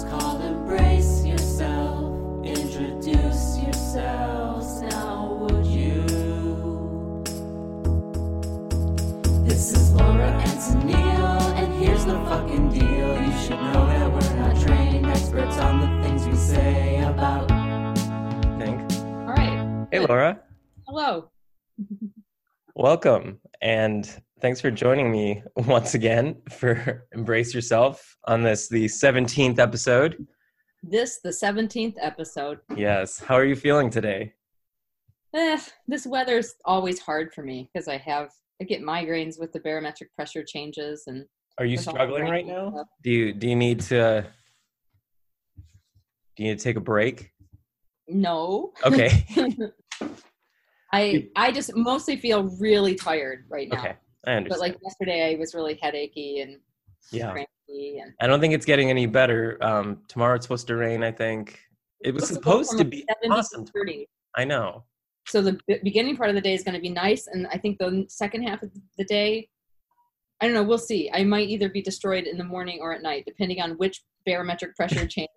It's called Embrace Yourself. Introduce yourselves. Now, would you? This is Laura and Tennille, and here's the fucking deal. You should know that we're not trained experts on the things we say about. think. All right. Hey, Laura. Hello. Welcome. And thanks for joining me once again for Embrace Yourself on this, the 17th episode. This the 17th episode. Yes. How are you feeling today? Eh, this weather's always hard for me because I have I get migraines with the barometric pressure changes and Are you with all the struggling right now? stuff. Do you do you need to do you need to take a break? No. Okay. I I just mostly feel really tired right now. okay. I understand. But like yesterday I was really headachy and yeah. cranky and I don't think it's getting any better. Um tomorrow it's supposed to rain, I think. It was supposed to be awesome. 30. I know. So the b- beginning part of the day is going to be nice, and I think the second half of the day, I don't know. We'll see. I might either be destroyed in the morning or at night, depending on which barometric pressure change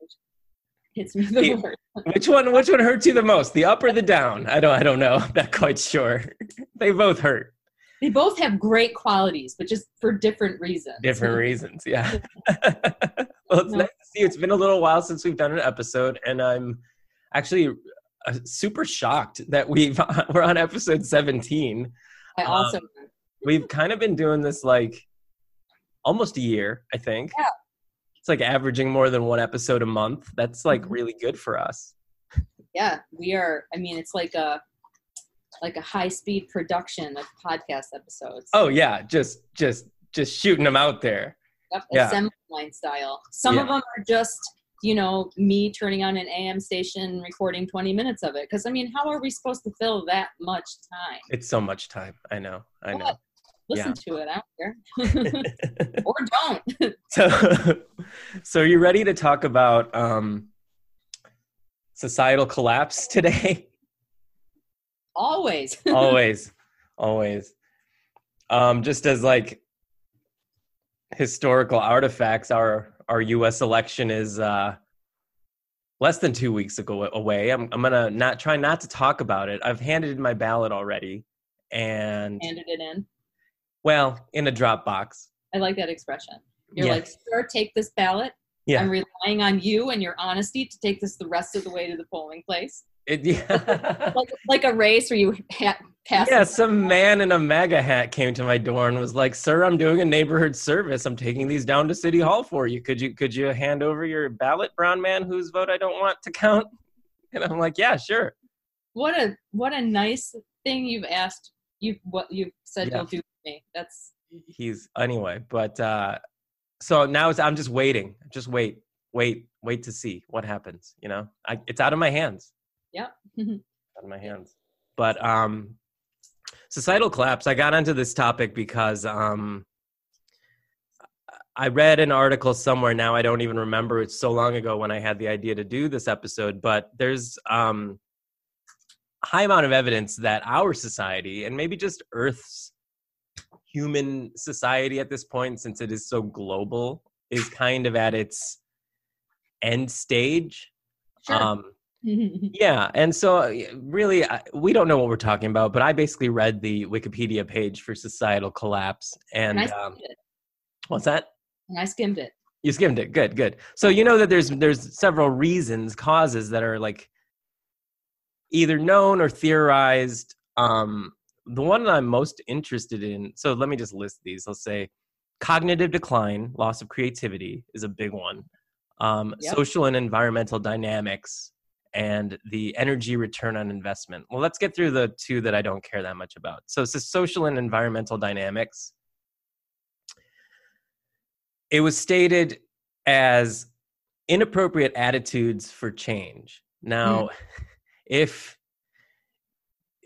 hits me the worst. Which one which one hurts you the most? The up or the down? I don't I don't know. I'm not quite sure. they both hurt. They both have great qualities, but just for different reasons. Different reasons, yeah. well, it's No. nice to see you. It's been a little while since we've done an episode, and I'm actually uh, super shocked that we've we're on episode 17. I also, Um, We've kind of been doing this like almost a year, I think. Yeah. It's like averaging more than one episode a month. That's like Mhm. really good for us. yeah, we are. I mean, it's like a like a high speed production of podcast episodes. Oh yeah, just just just shooting them out there. Yep, Yeah. assembly line style. Some of them are just, you know, me turning on an AM station, recording 20 minutes of it. Because, I mean, how are we supposed to fill that much time? It's so much time. I know. I know. Listen to it, I don't or don't. so, so are you ready to talk about um, societal collapse today? Always. always, always. Um, just as like historical artifacts, our our U.S. election is uh, less than two weeks ago away. I'm I'm gonna not try not to talk about it. I've handed in my ballot already, and Handed it in. well, in a Dropbox. I like that expression. You're Yeah. like, sir, take this ballot. Yeah. I'm relying on you and your honesty to take this the rest of the way to the polling place. It, yeah. Like, like a race where you ha- pass. Yeah, some man in a MAGA hat came to my door and was like, "Sir, I'm doing a neighborhood service. I'm taking these down to City Hall for you. Could you could you hand over your ballot, brown man, whose vote I don't want to count?" And I'm like, "Yeah, sure." What a what a nice thing you've asked. You what you've said Yeah. you'll do for me. That's He's anyway, but uh, so now it's I'm just waiting. Just wait, wait, wait to see what happens. You know, I, it's out of my hands. Yep. out of my hands. But um, societal collapse. I got onto this topic because um, I read an article somewhere. Now I don't even remember. It's so long ago when I had the idea to do this episode. But there's um, a high amount of evidence that our society and maybe just Earth's human society at this point, since it is so global, is kind of at its end stage. Sure. Um, yeah, and so uh, really, I- we don't know what we're talking about, but I basically read the Wikipedia page for societal collapse, and and um, what's that? And I skimmed it. You skimmed it. Good, good. So you know that there's there's several reasons, causes that are like either known or theorized. Um, the one that I'm most interested in. So let me just list these. I'll say cognitive decline, loss of creativity is a big one. Um, Yep. Social and environmental dynamics, and the energy return on investment. Well, let's get through the two that I don't care that much about. So, it's the social and environmental dynamics. It was stated as inappropriate attitudes for change. Now, if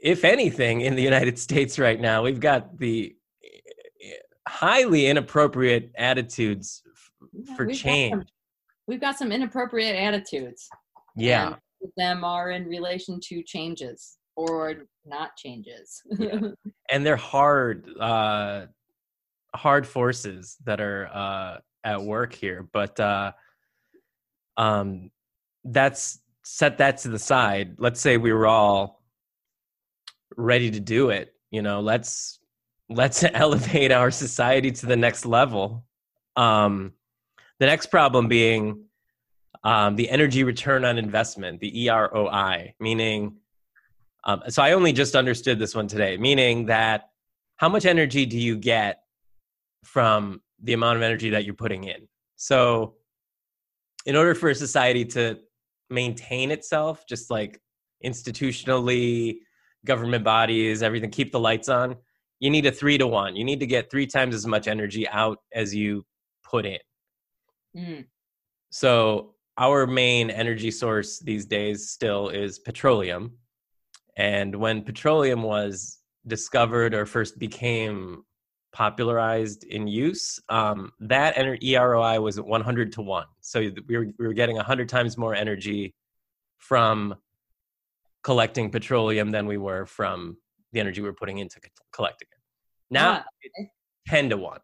if anything in the United States right now, we've got the eh, highly inappropriate attitudes f- Yeah, for we've got change. some- We've got some inappropriate attitudes. Yeah. Of them are in relation to changes or not changes. Yeah. and they're hard uh hard forces that are uh at work here but uh um, that's set that to the side. Let's say we were all ready to do it. You know, let's let's elevate our society to the next level. Um, the next problem being um, the energy return on investment, the EROI, meaning. Um, so I only just understood this one today, meaning that how much energy do you get from the amount of energy that you're putting in? So, in order for a society to maintain itself, just like institutionally, government bodies, everything, keep the lights on, you need a three to one. You need to get three times as much energy out as you put in. Mm. So, our main energy source these days still is petroleum. And when petroleum was discovered or first became popularized in use, um, that ener- EROI was 100 to 1. So we were, we were getting 100 times more energy from collecting petroleum than we were from the energy we were putting into co- collecting it. Now, Ah, it's 10 to 1.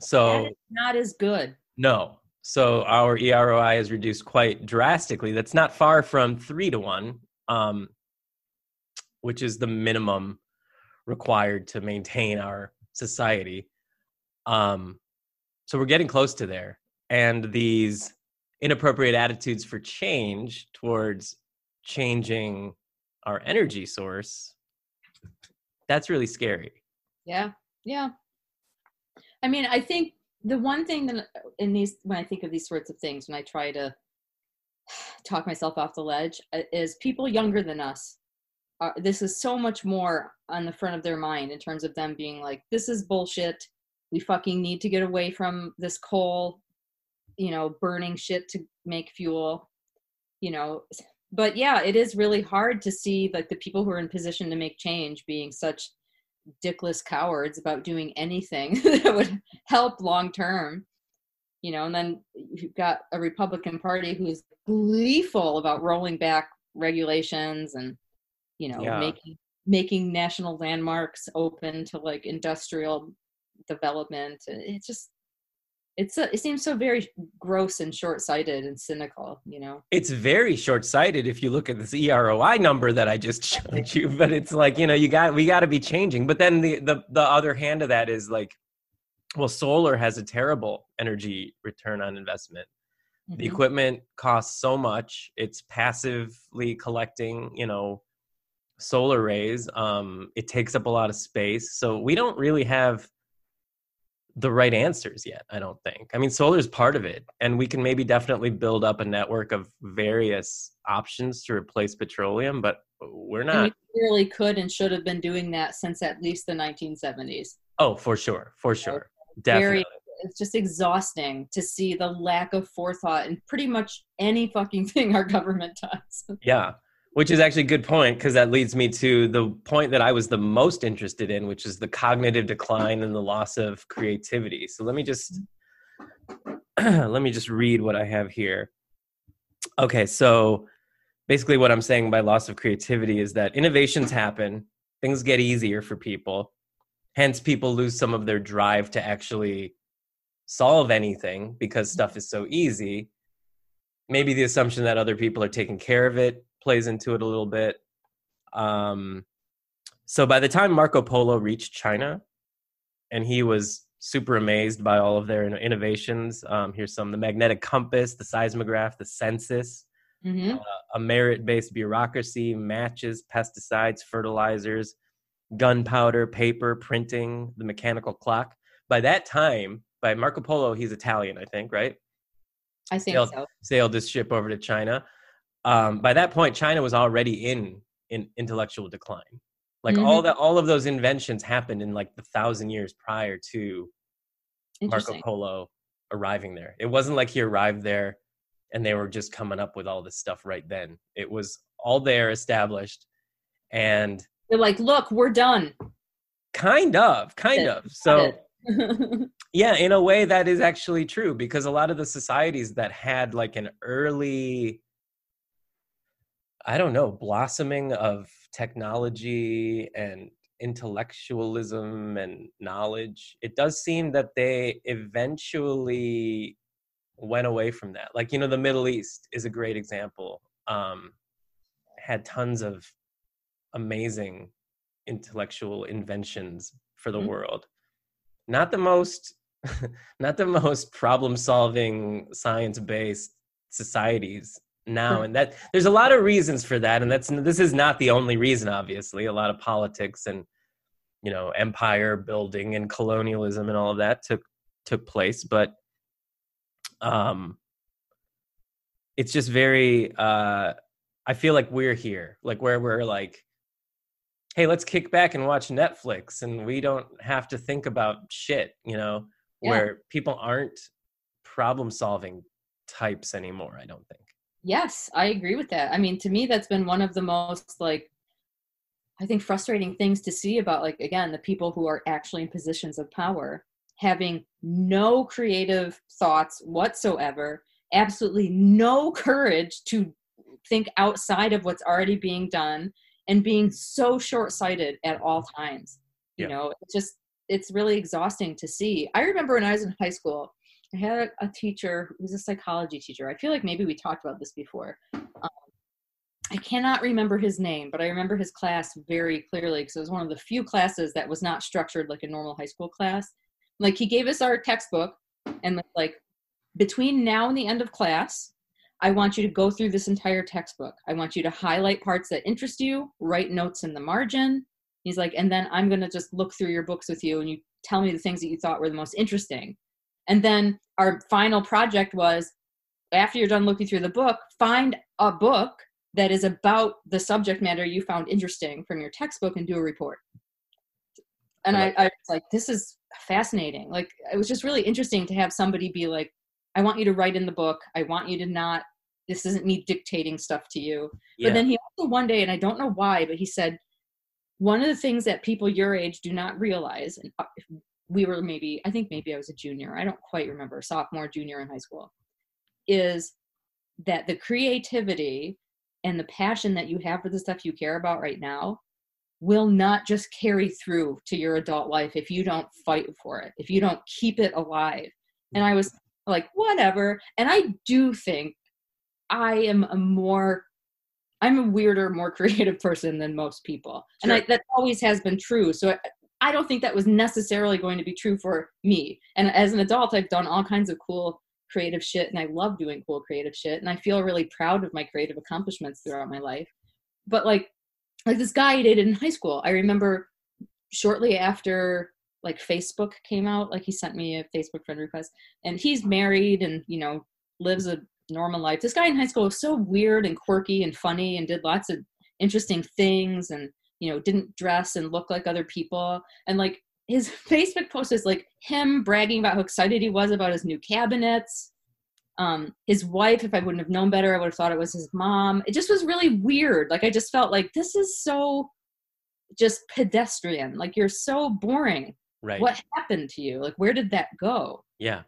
So, not as good. no. So our EROI is reduced quite drastically. That's not far from three to one, um, which is the minimum required to maintain our society. Um, so we're getting close to there. And these inappropriate attitudes for change towards changing our energy source, that's really scary. Yeah, yeah. I mean, I think the one thing that in these when I think of these sorts of things, when I try to talk myself off the ledge, uh, is people younger than us. Uh, this is so much more on the front of their mind in terms of them being like, "This is bullshit. We fucking need to get away from this coal, you know, burning shit to make fuel." You know, but yeah, it is really hard to see like the people who are in position to make change being such dickless cowards about doing anything that would help long term you know and then you've got a republican party who's gleeful about rolling back regulations and you know Yeah. making making national landmarks open to like industrial development and it's just it's a, it seems so very gross and short-sighted and cynical you know it's very short-sighted if you look at this EROI number that I just showed you. But it's like you know you got we got to be changing. But then the the the other hand of that is like, well, solar has a terrible energy return on investment. The Mhm. equipment costs so much; it's passively collecting, you know, solar rays. Um, it takes up a lot of space, so we don't really have the right answers yet i don't think i mean solar is part of it and we can maybe definitely build up a network of various options to replace petroleum but we're not we clearly could and should have been doing that since at least the 1970s oh for sure for sure Very- definitely. it's just exhausting to see the lack of forethought in pretty much any fucking thing our government does. yeah which is actually a good point because that leads me to the point that i was the most interested in which is the cognitive decline and the loss of creativity. So let me just let me just read what i have here. Okay so basically what i'm saying by loss of creativity is that innovations happen things get easier for people hence people lose some of their drive to actually solve anything because stuff is so easy. Maybe the assumption that other people are taking care of it plays into it a little bit. Um, so by the time marco polo reached china and he was super amazed by all of their innovations um, here's some the magnetic compass the seismograph the census hmm a merit-based bureaucracy, matches, pesticides, fertilizers, gunpowder, paper, printing, the mechanical clock. By that time, by Marco Polo, he's Italian, I think, right? I think Sailed- so. Sailed this ship over to China. Um, by that point, China was already in in intellectual decline. Like all that, all of those inventions happened in like the thousand years prior to Marco Polo arriving there. It wasn't like he arrived there and they were just coming up with all this stuff right then. It was all there established and They're like, look, we're done. kind of, kind of. So yeah, in a way that is actually true because a lot of the societies that had like an early I don't know, blossoming of technology and intellectualism and knowledge, it does seem that they eventually went away from that. Like you know, the Middle East is a great example. Um, had tons of amazing intellectual inventions for the Mhm. world. Not the most, not the most problem-solving science-based societies now, and that there's a lot of reasons for that, and that's this is not the only reason. Obviously, a lot of politics and you know empire building and colonialism and all of that took took place but um it's just very uh i feel like we're here like where we're like hey let's kick back and watch netflix and we don't have to think about shit you know Yeah. where people aren't problem solving types anymore i don't think Yes, I agree with that. I mean, to me, that's been one of the most like, I think, frustrating things to see about like again the people who are actually in positions of power having no creative thoughts whatsoever, absolutely no courage to think outside of what's already being done, and being so short-sighted at all times. You Yeah. know, it's just it's really exhausting to see. I remember when I was in high school, I had a, a teacher who was a psychology teacher. I feel like maybe we talked about this before. Um, I cannot remember his name, but I remember his class very clearly because it was one of the few classes that was not structured like a normal high school class. Like he gave us our textbook and like between now and the end of class, I want you to go through this entire textbook. I want you to highlight parts that interest you, write notes in the margin. He's like, and then I'm going to just look through your books with you and you tell me the things that you thought were the most interesting. And then our final project was after you're done looking through the book, find a book that is about the subject matter you found interesting from your textbook and do a report. And I, I was like, this is fascinating. Like, it was just really interesting to have somebody be like, I want you to write in the book. I want you to not, this isn't me dictating stuff to you. yeah But then he also one day, and I don't know why, but he said, one of the things that people your age do not realize, and uh, we were maybe, I think maybe I was a junior, I don't quite remember, sophomore, junior in high school, is that the creativity and the passion that you have for the stuff you care about right now will not just carry through to your adult life if you don't fight for it, if you don't keep it alive. And I was like, whatever. And I do think I am a more I'm a weirder, more creative person than most people. And I, that always has been true. So I, I don't think that was necessarily going to be true for me. And as an adult, I've done all kinds of cool creative shit and I love doing cool creative shit. And I feel really proud of my creative accomplishments throughout my life. But like, like this guy I dated in high school, I remember shortly after like Facebook came out, like he sent me a Facebook friend request and he's married and, you know, lives a normal life. This guy in high school was so weird and quirky and funny and did lots of interesting things and you know didn't dress and look like other people and like his Facebook post is like him bragging about how excited he was about his new cabinets. Um, his wife, if I wouldn't have known better, I would have thought it was his mom. It just was really weird. Like I just felt like this is so just pedestrian. Like you're so boring. right What happened to you? Like where did that go? yeah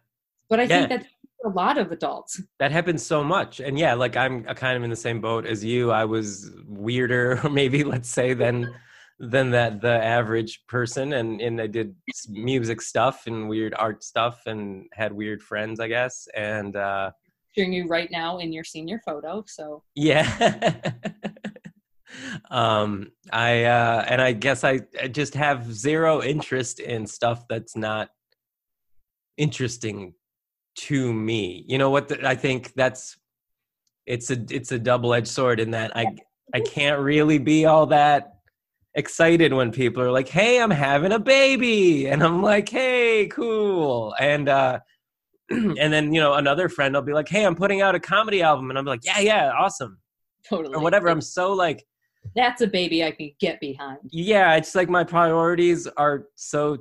But I Yeah. think that's a lot of adults. that happens so much. And yeah like i'm kind of in the same boat as you. I was weirder maybe let's say than than that the average person. And and i did music stuff and weird art stuff and had weird friends i guess. And uh Picturing you right now in your senior photo. So. Yeah. Um i uh and i guess I, I just have zero interest in stuff that's not interesting to me you know what the, i think that's it's a it's a double-edged sword in that i i can't really be all that excited when people are like hey i'm having a baby and i'm like hey cool and uh and then you know another friend will be like hey i'm putting out a comedy album and i'm like yeah yeah awesome totally. or whatever i'm so like That's a baby I can get behind. yeah it's like my priorities are so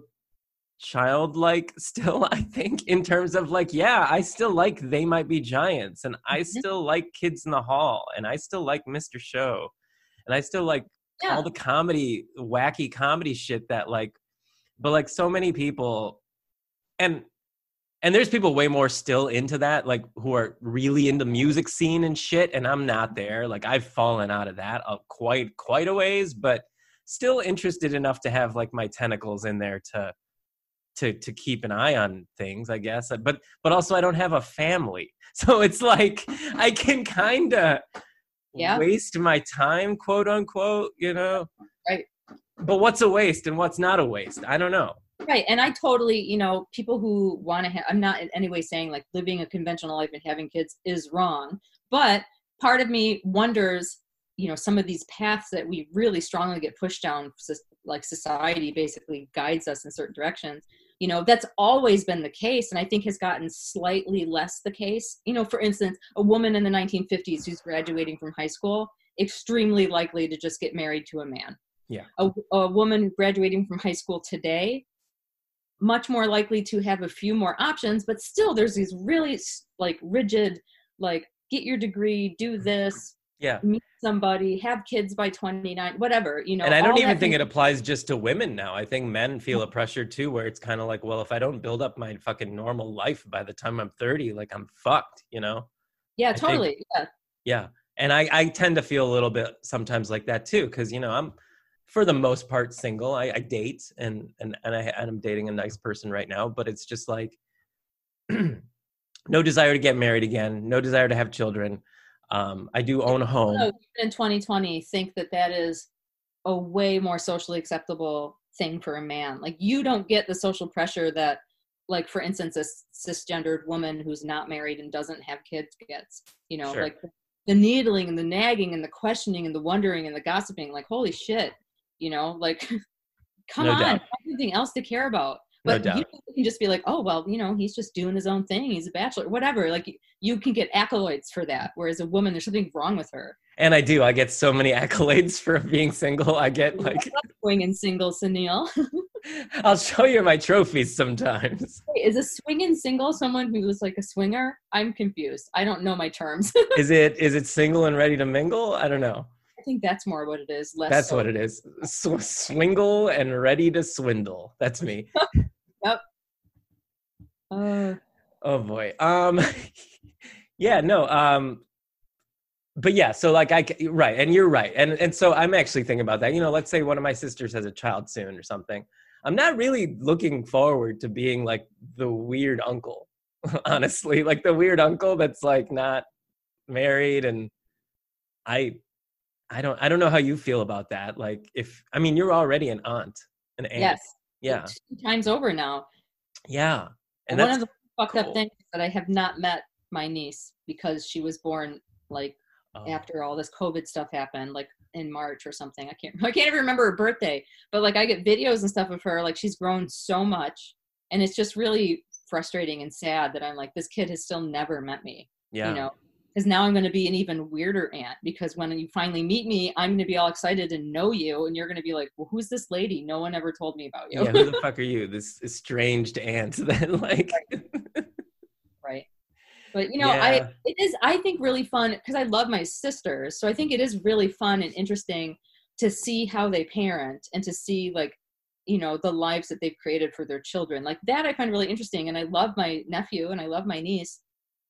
childlike still i think in terms of like yeah i still like they might be giants and i Mhm. still like kids in the hall and i still like mr show and i still like Yeah. all the comedy wacky comedy shit that like but like so many people and and there's people way more still into that like who are really into the music scene and shit and i'm not there like i've fallen out of that uh, quite quite a ways but still interested enough to have like my tentacles in there to to to keep an eye on things, I guess. Uh, but but also I don't have a family, so it's like I can kind of Yeah. waste my time, quote unquote. You know, Right. But what's a waste and what's not a waste? I don't know. Right. And I totally, you know, people who want to have, I'm not in any way saying like living a conventional life and having kids is wrong. But part of me wonders, you know, some of these paths that we really strongly get pushed down, like society basically guides us in certain directions. You know, that's always been the case. And I think has gotten slightly less the case. You know, for instance, a woman in the 1950s who's graduating from high school, extremely likely to just get married to a man. Yeah. A, a woman graduating from high school today, much more likely to have a few more options but still there's these really like rigid like get your degree do this Yeah. meet somebody have kids by 29 whatever you know and I don't even think it applies just to women now. I think men feel a pressure too, where it's kind of like, well, if I don't build up my fucking normal life by the time I'm 30, like I'm fucked, you know? yeah think- totally yeah Yeah. And I, I tend to feel a little bit sometimes like that too, because you know, I'm for the most part single. I, I date and and and I and I'm dating a nice person right now, but it's just like no desire to get married again, no desire to have children. Um, I do own a home. no, in 2020 think that that is a way more socially acceptable thing for a man like you don't get the social pressure that like for instance a cisgendered woman who's not married and doesn't have kids gets you know Sure. like the needling and the nagging and the questioning and the wondering and the gossiping like holy shit you know like come No on doubt. something else to care about No but you can just be like oh well you know he's just doing his own thing he's a bachelor whatever like you- you can get accolades for that whereas a woman there's something wrong with her And I do. I get so many accolades for being single. I get like swinging single Sunil. I'll show you my trophies sometimes. Wait, is a swinging single someone who was like a swinger? I'm confused. I don't know my terms. Is it is it single and ready to mingle? I don't know. I think that's more what it is. Less That's so. what it is. Sw- swingle and ready to swindle. That's me. Uh, Oh boy. Um yeah, no. Um but yeah, so like I right, and you're right. And and so I'm actually thinking about that. You know, let's say one of my sisters has a child soon or something. I'm not really looking forward to being like the weird uncle. Honestly, like the weird uncle that's like not married and I I don't I don't know how you feel about that. Like if I mean you're already an aunt, an aunt. yes. Yeah. Times over now. Yeah. And One of the fucked up things that I have not met my niece because she was born like oh, after all this COVID stuff happened, like in March or something. I can't I can't even remember her birthday. But like I get videos and stuff of her, like she's grown so much. And it's just really frustrating and sad that I'm like, this kid has still never met me. yeah. You know. Because now I'm gonna be an even weirder aunt because when you finally meet me, I'm gonna be all excited to know you and you're gonna be like, Well, who's this lady? No one ever told me about you. yeah, who the fuck are you? This estranged aunt that like right but you know i it is i think really fun because i love my sisters so i think it is really fun and interesting to see how they parent and to see like you know the lives that they've created for their children like that i find really interesting and i love my nephew and i love my niece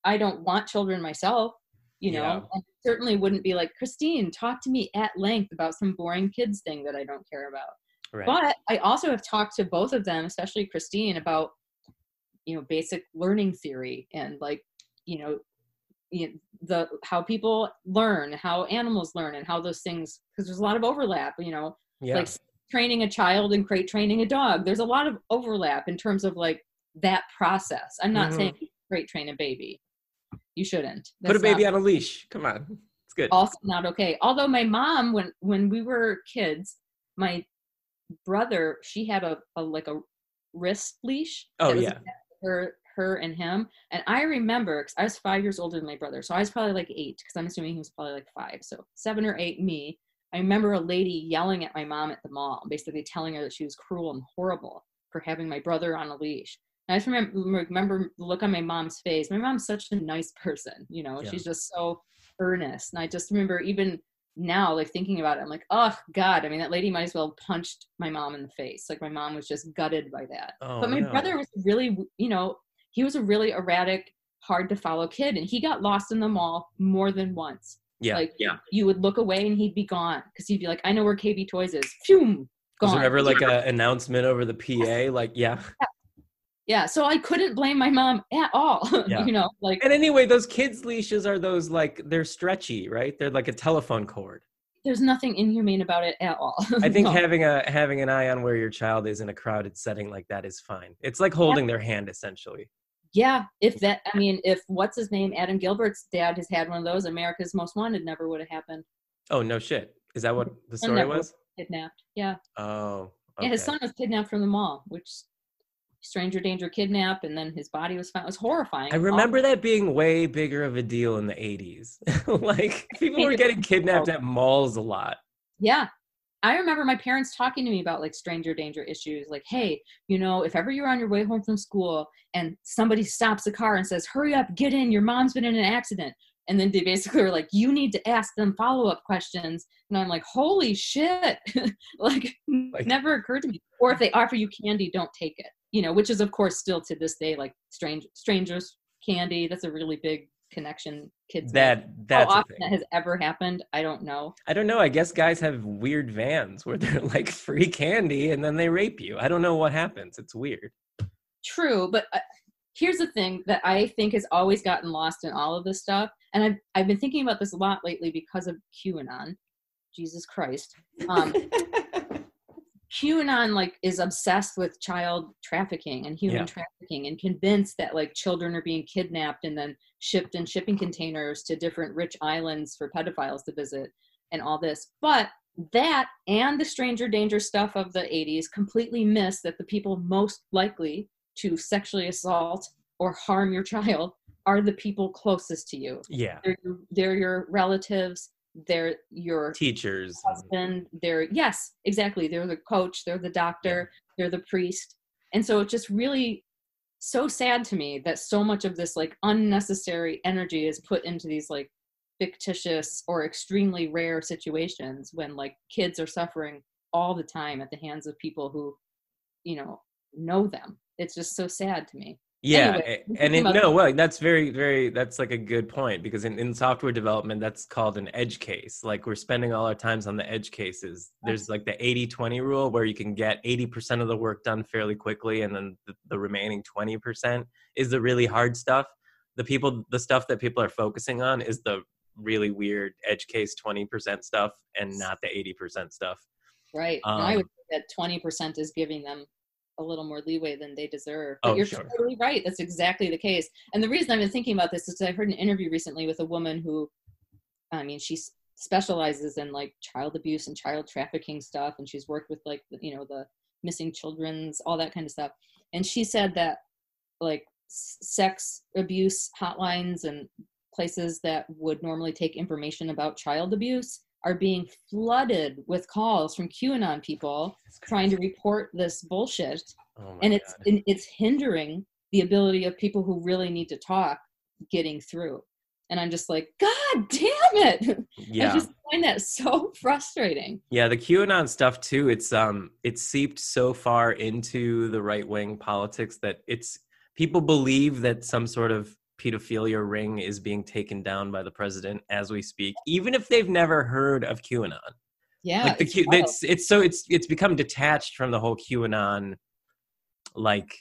i don't want children myself you know Yeah. and certainly wouldn't be like christine talk to me at length about some boring kids thing that i don't care about right. but I also have talked to both of them, especially Christine, about you know basic learning theory and like you know you know, the how people learn, how animals learn, and how those things because there's a lot of overlap. You know, yeah. like training a child and crate training a dog. There's a lot of overlap in terms of like that process. I'm not Mhm. saying crate train a baby. You shouldn't. Put a That's not- baby on a leash. Come on. It's good. also not okay. Although my mom, when when we were kids, my brother, she had a, a like a wrist leash. Oh, yeah. Her, her and him, and I remember because I was five years older than my brother, so I was probably like eight because I'm assuming he was probably like five, so seven or eight. Me, I remember a lady yelling at my mom at the mall, basically telling her that she was cruel and horrible for having my brother on a leash. And I just remember, remember the look on my mom's face. My mom's such a nice person, you know. Yeah. She's just so earnest. And I just remember even now, like thinking about it, I'm like, oh God. I mean, that lady might as well have punched my mom in the face. Like my mom was just gutted by that. Oh, but my no. brother was really, you know, he was a really erratic, hard to follow kid, and he got lost in the mall more than once. Yeah. Like, yeah. you would look away and he'd be gone because he'd be like, I know where KB Toys is. Phew, Was gone. there ever like an announcement over the PA? Like, yeah. Yeah, so I couldn't blame my mom at all. Yeah. you know, like And anyway, those kids' leashes are those like they're stretchy, right? They're like a telephone cord. there's nothing inhumane about it at all. I think No. having a having an eye on where your child is in a crowded setting like that is fine. It's like holding their hand essentially. yeah, if that, I mean, if what's his name, Adam Gilbert's dad has had one of those, America's Most Wanted never would have happened. Oh no shit. Is that what the story was? Kidnapped. Yeah. Oh. Yeah, his son was kidnapped from the mall, which stranger danger kidnap, and then his body was found. It was horrifying. I remember that being way bigger of a deal in the 80s. like people were getting kidnapped at malls a lot. Yeah. I remember my parents talking to me about like stranger danger issues. Like, hey, you know, if ever you're on your way home from school and somebody stops the car and says, hurry up, get in, your mom's been in an accident. And then they basically were like, you need to ask them follow up questions. And I'm like, holy shit. like, Like- never occurred to me. Or if they offer you candy, don't take it. You know, which is, of course, still to this day, like strange strangers candy. That's a really big connection kids. That that's How often that has ever happened, I don't know. I don't know. I guess guys have weird vans where they're like free candy and then they rape you. I don't know what happens. It's weird. True, but uh, here's the thing that I think has always gotten lost in all of this stuff, and I've I've been thinking about this a lot lately because of QAnon. Jesus Christ, um, QAnon like is obsessed with child trafficking and human Yeah. trafficking, and convinced that like children are being kidnapped and then shipped in shipping containers to different rich islands for pedophiles to visit, and all this. But that and the stranger danger stuff of the 80s completely miss that the people most likely to sexually assault or harm your child are the people closest to you. Yeah. They're, they're your relatives, they're your Teachers. husband, they're, yes, exactly. They're the coach, they're the doctor, they're the priest. And so it's just really so sad to me that so much of this like unnecessary energy is put into these like fictitious or extremely rare situations when like kids are suffering all the time at the hands of people who you know know them it's just so sad to me Yeah, Anyway, and it, no, well, that's very, very, that's like a good point because in, in software development, that's called an edge case. Like we're spending all our times on the edge cases. There's like the 80 20 rule where you can get 80% of the work done fairly quickly, and then the, the remaining 20% is the really hard stuff. The people, the stuff that people are focusing on is the really weird edge case 20% stuff and not the 80% stuff. right and i Um, would say that 20% is giving them a little more leeway than they deserve. But Oh, you're sure. totally right that's exactly the case. And the reason i've been thinking about this is i heard an interview recently with a woman who i mean she specializes in like child abuse and child trafficking stuff and she's worked with like you know the missing children's all that kind of stuff. And she said that like sex abuse hotlines and places that would normally take information about child abuse are being flooded with calls from QAnon people trying to report this bullshit. Oh and it's and it's hindering the ability of people who really need to talk getting through. And i'm just like god damn it. Yeah. i just find that so frustrating. Yeah, the QAnon stuff too. It's um, it's seeped so far into the right wing politics that it's people believe that some sort of pedophilia ring is being taken down by the president as we speak, even if they've never heard of QAnon. yeah like the it's Q, it's it's so it's it's become detached from the whole QAnon like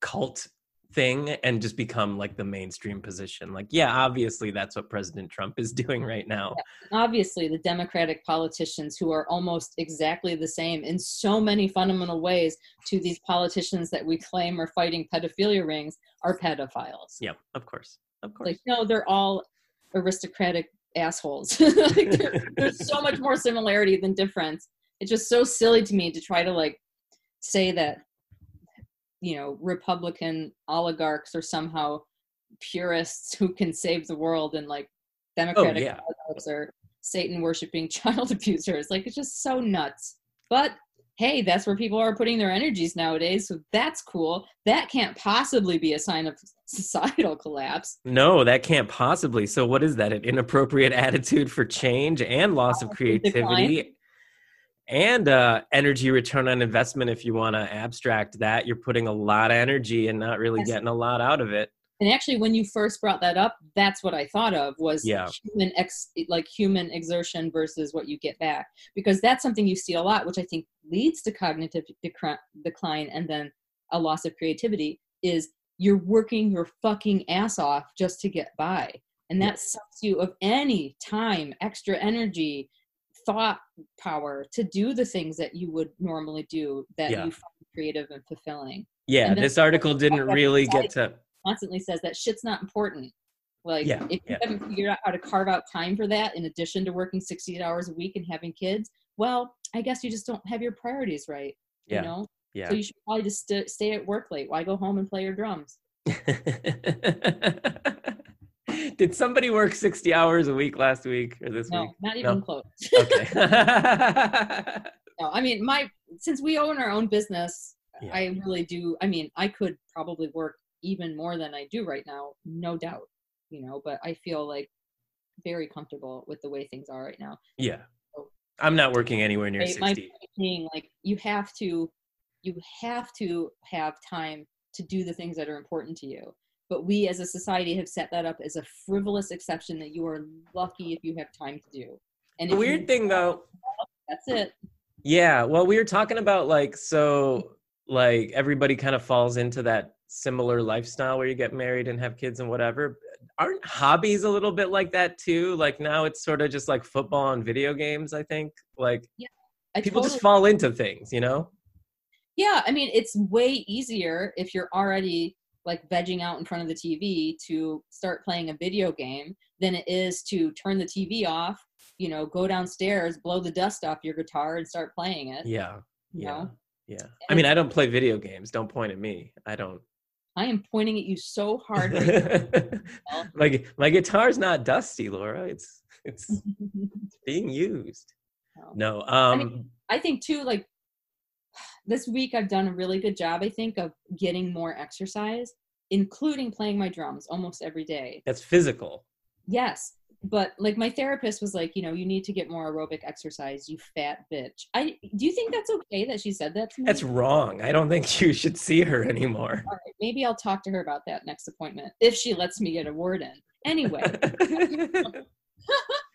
cult thing and just become like the mainstream position. Like, yeah, obviously that's what President Trump is doing right now. obviously the democratic politicians who are almost exactly the same in so many fundamental ways to these politicians that we claim are fighting pedophilia rings are pedophiles Yeah, of course, of course. like no they're all aristocratic assholes like, there's so much more similarity than difference it's just so silly to me to try to like say that you know republican oligarchs are somehow purists who can save the world and like oh, democratic Oh, yeah. oligarchs are satan worshiping child abusers like it's just so nuts but hey that's where people are putting their energies nowadays so that's cool that can't possibly be a sign of societal collapse No, that can't possibly. So, what is that? An inappropriate attitude for change and loss of creativity and uh, energy return on investment. If you want to abstract that, you're putting a lot of energy and not really Yes. getting a lot out of it. and actually when you first brought that up that's what i thought of was Yeah. human ex like human exertion versus what you get back because that's something you see a lot which i think leads to cognitive decri- decline and then a loss of creativity is you're working your fucking ass off just to get by and Yeah. that sucks you of any time extra energy thought power to do the things that you would normally do that Yeah. you find creative and fulfilling Yeah, And this article didn't really get to. constantly says that shit's not important like Yeah, if you yeah. haven't figured out how to carve out time for that in addition to working 68 hours a week and having kids well i guess you just don't have your priorities right Yeah, you know yeah. so you should probably just st- stay at work late why go home and play your drums Did somebody work 60 hours a week last week or this no week? not even No. close Okay. no i mean my since we own our own business Yeah. i really do i mean i could probably work even more than i do right now no doubt you know but i feel like very comfortable with the way things are right now yeah. I'm not working anywhere near Right, 60. point being like you have to you have to have time to do the things that are important to you but we as a society have set that up as a frivolous exception that you are lucky if you have time to do and The weird thing though, that's it Yeah, well, we were talking about like so like everybody kind of falls into that similar lifestyle where you get married and have kids and whatever. Aren't hobbies a little bit like that too? Like now it's sort of just like football and video games, I think. Like I people totally- just fall into things, you know? yeah i mean it's way easier if you're already like vegging out in front of the tv to start playing a video game than it is to turn the tv off you know go downstairs blow the dust off your guitar and start playing it Yeah. Yeah. know Yeah. I mean, I don't play video games. Don't point at me. I don't. i am pointing at you so hard right my my guitar's not dusty, Laura. It's it's being used. No. No. Um mean- I think too, like this week I've done a really good job, I think, of getting more exercise, including playing my drums almost every day. that's physical. Yes. But like my therapist was like, you know, you need to get more aerobic exercise, you fat bitch. I do you think that's okay that she said that to me? That's wrong. I don't think you should see her anymore. All right, maybe I'll talk to her about that next appointment if she lets me get a word in. Anyway,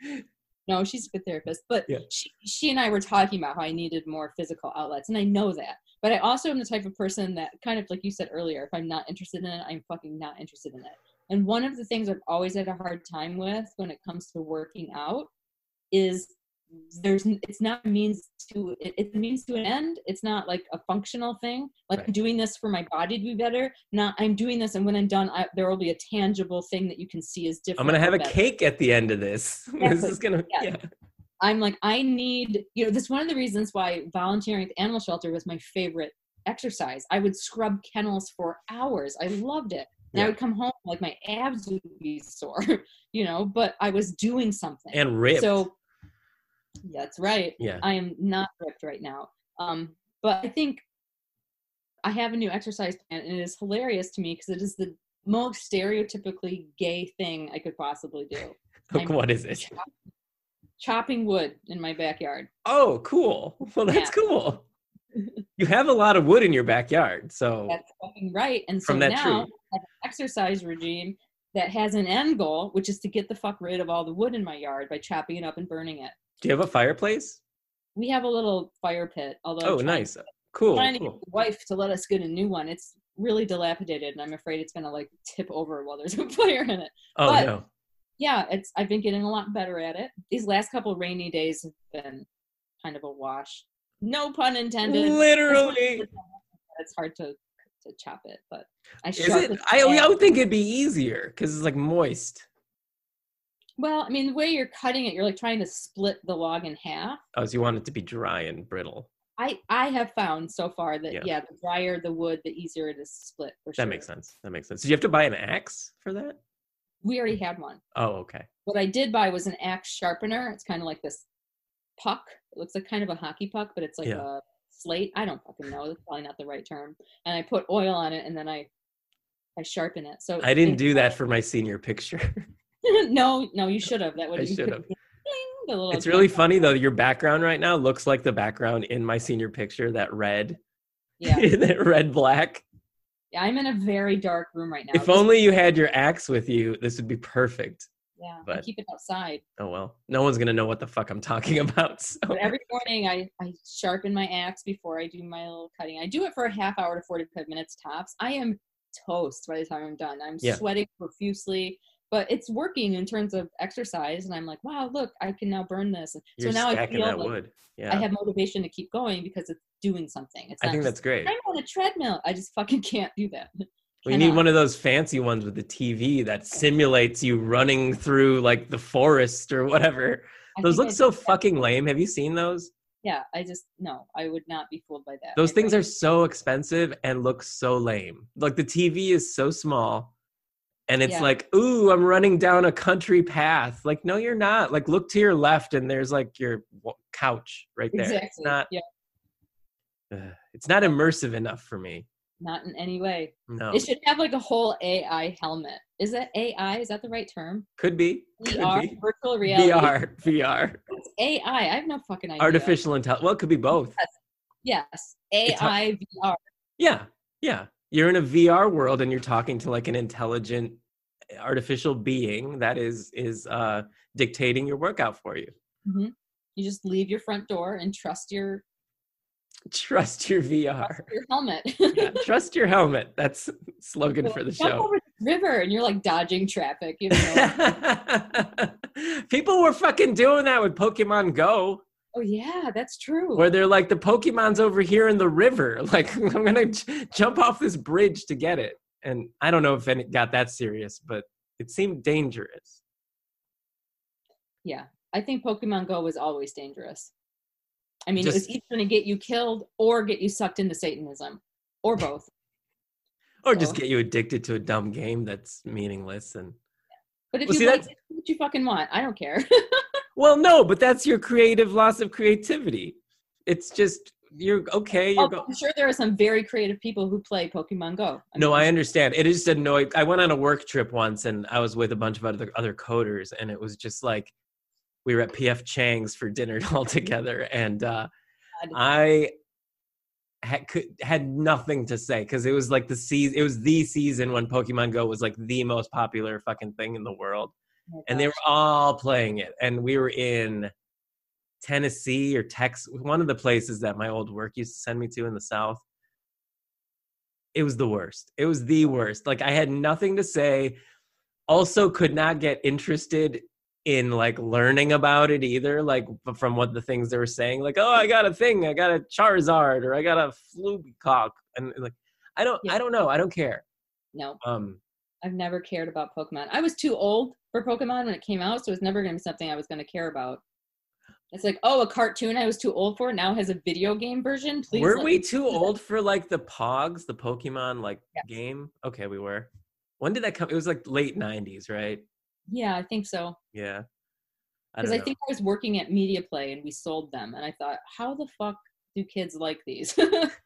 no, she's a good therapist. But Yeah. she, she and I were talking about how I needed more physical outlets, and I know that. But I also am the type of person that kind of like you said earlier, if I'm not interested in it, I'm fucking not interested in it. And one of the things I've always had a hard time with when it comes to working out is there's it's not a means to it, it's a means to an end it's not like a functional thing like Right. i'm doing this for my body to be better not i'm doing this and when i'm done I, there will be a tangible thing that you can see is different I'm gonna have a better. cake at the end of this. this is gonna Yeah. yeah. I'm like, I need, you know, this is one of the reasons why volunteering at the animal shelter was my favorite exercise. I would scrub kennels for hours. I loved it. And Yeah. I would come home, like my abs would be sore, you know, but I was doing something. And ripped. So that's right. yeah. I am not ripped right now. Um, but I think I have a new exercise plan, and it is hilarious to me because it is the most stereotypically gay thing I could possibly do. Look, what is it? chop- chopping wood in my backyard. Oh, cool. Well, that's Yeah. cool. You have a lot of wood in your backyard, so That's fucking right. And so now tree. I have an exercise regime that has an end goal, which is to get the fuck rid of all the wood in my yard by chopping it up and burning it. Do you have a fireplace? We have a little fire pit, although Oh, nice. Cool. trying to get Cool. wife to let us get a new one. It's really dilapidated, and I'm afraid it's gonna like tip over while there's a fire in it. Oh but- no. Yeah, it's I've been getting a lot better at it. These last couple rainy days have been kind of a wash. No pun intended. Literally. It's hard to to chop it, but I Is it? I, I would think it'd be easier because it's like moist. Well, I mean, the way you're cutting it, you're like trying to split the log in half. Oh, so you want it to be dry and brittle. I I have found so far that Yeah. yeah, the drier the wood, the easier it is to split. For sure. That makes sense. That makes sense. So you have to buy an axe for that? We already had one. Oh, okay. What I did buy was an axe sharpener. It's kind of like this puck. It looks like kind of a hockey puck, but it's like Yeah. a slate. I don't fucking know. That's probably not the right term. And I put oil on it, and then I I sharpen it. So I didn't do that for my senior picture. no, no, you should have. That would I you should have. Bling, the little It's really funny though. Your background right now looks like the background in my senior picture. That red, Yeah, that red black. yeah. I'm in a very dark room right now. If This- only you had your axe with you, this would be perfect. Yeah, I But- keep it outside. Oh well, no one's gonna know what the fuck I'm talking about. So. But every morning I, I sharpen my axe before I do my little cutting. I do it for a half hour to 45 minutes tops. I am toast by the time I'm done. I'm Yeah. sweating profusely, but it's working in terms of exercise. And I'm like, wow, look, I can now burn this. You're so now I feel that like wood. Yeah, I have motivation to keep going because it's doing something. It's I think just, that's great. I'm on a treadmill. I just fucking can't do that. We need one of those fancy ones with the TV that simulates you running through like the forest or whatever. I Those look I so did that. fucking lame. Have you seen those? Yeah, I just no, I would not be fooled by that. Those My things are so expensive and look so lame. Like the TV is so small. And it's Yeah. like, ooh, I'm running down a country path. Like, no, you're not. Like, look to your left, and there's like your couch right there. exactly. It's not. yeah, ugh, it's not immersive enough for me. not in any way. No, It should have like a whole AI helmet. Is that AI? Is that the right term? could be. Could VR, be. virtual reality. VR, VR, It's AI. I have no fucking idea. artificial intelligence. Well, it could be both. Yes, hard- AI VR. Yeah, yeah. You're in a VR world and you're talking to like an intelligent artificial being that is is uh dictating your workout for you. hmm You just leave your front door and trust your Trust your VR. trust your helmet. Yeah, trust your helmet. That's slogan for the show. over the river and you're like dodging traffic. You know? People were fucking doing that with Pokemon Go, oh yeah, that's true. where they're like, the Pokemon's over here in the river. Like, I'm gonna j- jump off this bridge to get it. And I don't know if it got that serious, but it seemed dangerous. Yeah, I think Pokemon Go was always dangerous. I mean, it was either going to get you killed or get you sucked into Satanism, or both. Or just get you addicted to a dumb game that's meaningless and But if Well, you see, like that's- it, what you fucking want, I don't care. well, no, but that's your creative loss of creativity. It's just you're okay. You're Oh, go- I'm sure there are some very creative people who play Pokemon Go. no, mean, I understand. It just annoyed. I went on a work trip once, and I was with a bunch of other other coders, and it was just like we were at PF Chang's for dinner all together, and uh, I had could, had nothing to say because it was like the season. It was the season when Pokemon Go was like the most popular fucking thing in the world. Oh and they were all playing it and we were in tennessee or texas one of the places that my old work used to send me to in the south. It was the worst. It was the worst. Like i had nothing to say. Also could not get interested in like learning about it either like from what the things they were saying like oh i got a thing. I got a charizard or i got a flucock and like i don't Yeah. i don't know. I don't care. No, um I've never cared about Pokemon. I was too old for Pokemon when it came out, so it's never going to be something I was going to care about. It's like, oh, a cartoon I was too old for now has a video game version. Please, were we too old for like the Pogs, the Pokemon like Yes. game? Okay, we were. When did that come? It was like late '90s, right? Yeah, I think so. Yeah. I Because don't I, think I was working at Media Play and we sold them, and I thought, how the fuck do kids like these?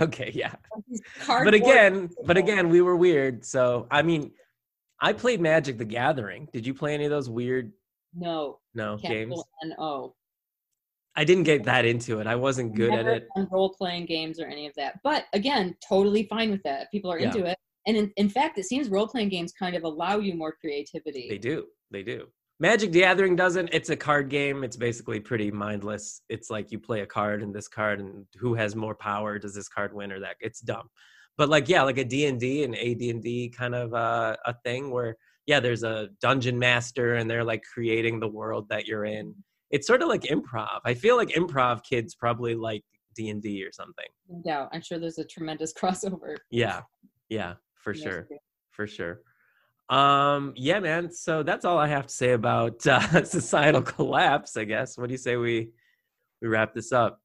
Okay, yeah. But again, but again, we were weird. So I mean, I played Magic: The Gathering. Did you play any of those weird no no games? capital I didn't get that into it. I wasn't good at it. role playing games or any of that. But again, totally fine with that. If people are Yeah. into it. And in, in fact, it seems role playing games kind of allow you more creativity. They do. They do. Magic the Gathering doesn't. It's a card game. It's basically pretty mindless. It's like you play a card and this card and who has more power does this card win or that. It's dumb. But like yeah, like a D&D and AD&D kind of uh, a thing where yeah, there's a dungeon master and they're like creating the world that you're in. It's sort of like improv. I feel like improv kids probably like D&D or something. Yeah. I'm sure there's a tremendous crossover. Yeah. Yeah, for sure for sure um yeah man so that's all i have to say about uh, societal collapse i guess what do you say we we wrap this up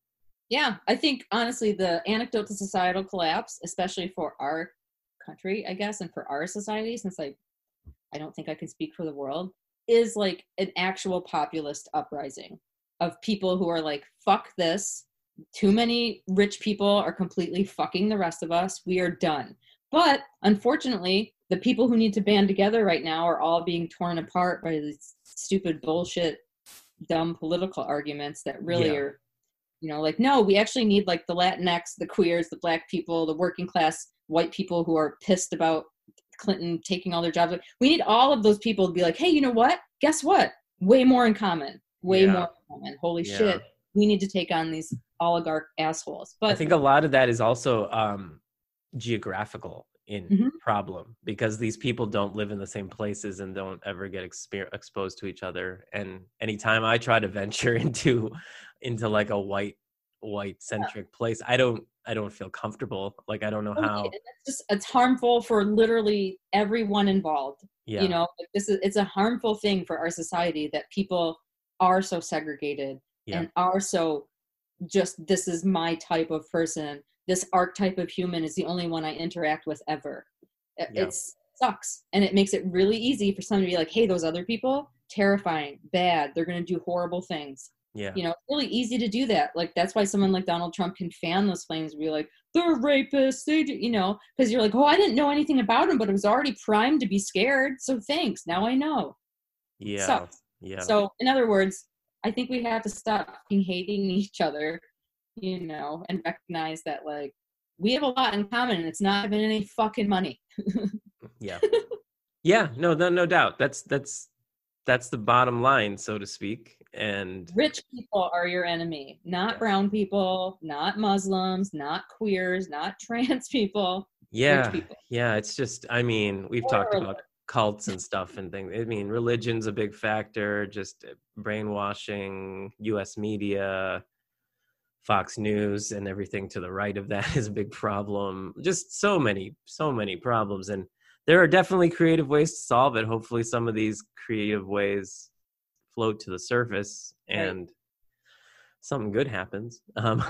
Yeah, I think honestly, the anecdote to societal collapse, especially for our country, I guess, and for our society, since I, I don't think I can speak for the world, is like an actual populist uprising of people who are like, "Fuck this." Too many rich people are completely fucking the rest of us. We are done. But unfortunately, the people who need to band together right now are all being torn apart by these stupid bullshit, dumb political arguments that really Yeah. are you know like no we actually need like the latinx the queers the black people the working class white people who are pissed about Clinton taking all their jobs. We need all of those people to be like, hey, you know what? Guess what? Way more in common. Way Yeah. more in common. Holy Yeah. shit. We need to take on these oligarch assholes. But I think a lot of that is also um, geographical in Mhm. problem because these people don't live in the same places and don't ever get exper- exposed to each other. And anytime I try to venture into into like a white white centric place, I don't I don't feel comfortable. Like I don't know Oh, how. yeah, it's just it's harmful for literally everyone involved. Yeah, You know, like, this is it's a harmful thing for our society that people are so segregated Yeah. and are so just this is my type of person. This archetype of human is the only one I interact with ever. It Yeah. sucks. And it makes it really easy for someone to be like, hey, those other people, terrifying, bad, they're gonna do horrible things yeah, you know it's really easy to do that like that's why someone like donald trump can fan those flames and be like they're rapists they do you know because you're like oh i didn't know anything about him, but it was already primed to be scared so thanks now i know yeah, sucks. yeah. so in other words i think we have to stop hating each other you know and recognize that like we have a lot in common and it's not having any fucking money. Yeah. Yeah no no no doubt. That's that's that's the bottom line so to speak and rich people are your enemy not Yeah. brown people not muslims not queers not trans people. Yeah people. yeah it's just i mean we've talked about cults and stuff and things. I mean religion's a big factor just uh, brainwashing us media fox news and everything to the right of that is a big problem just so many so many problems and there are definitely creative ways to solve it hopefully some of these creative ways float to the surface Right. and something good happens um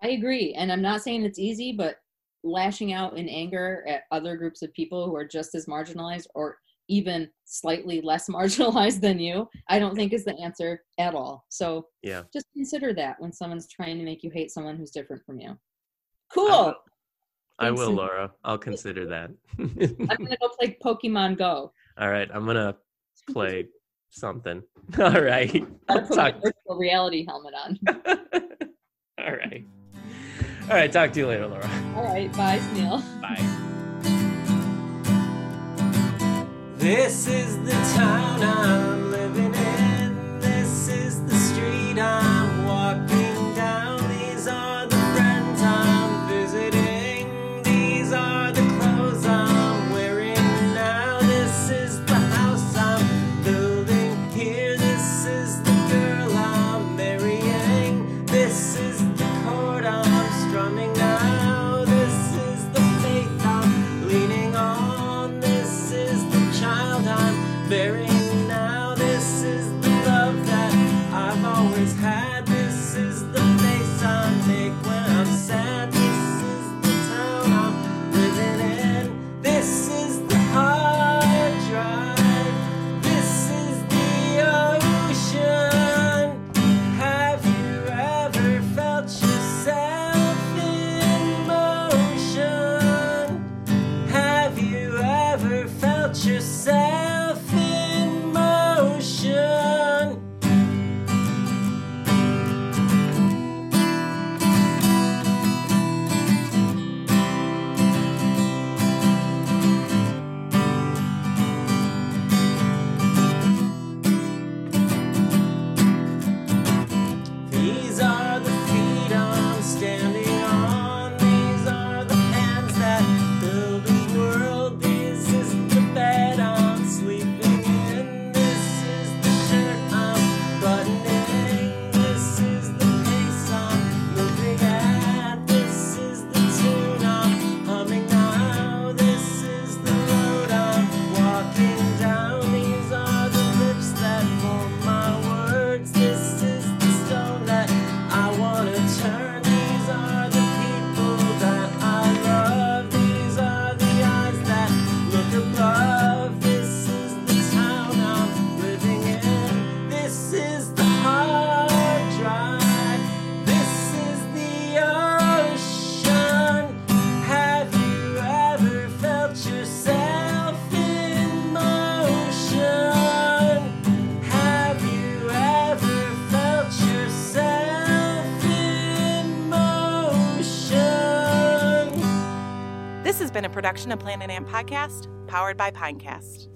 I agree. And I'm not saying it's easy, but lashing out in anger at other groups of people who are just as marginalized or even slightly less marginalized than you, I don't think is the answer at all. So yeah just consider that when someone's trying to make you hate someone who's different from you. Cool. will. i will laura i'll consider that I'm going to go play Pokemon Go. All right, I'm gonna play something. All right, I'll put my virtual reality helmet on. All right, all right. Talk to you later, Laura. All right. Bye, Neil. Bye. This is the town I'm production of Planet Amp Podcast. powered by Pinecast.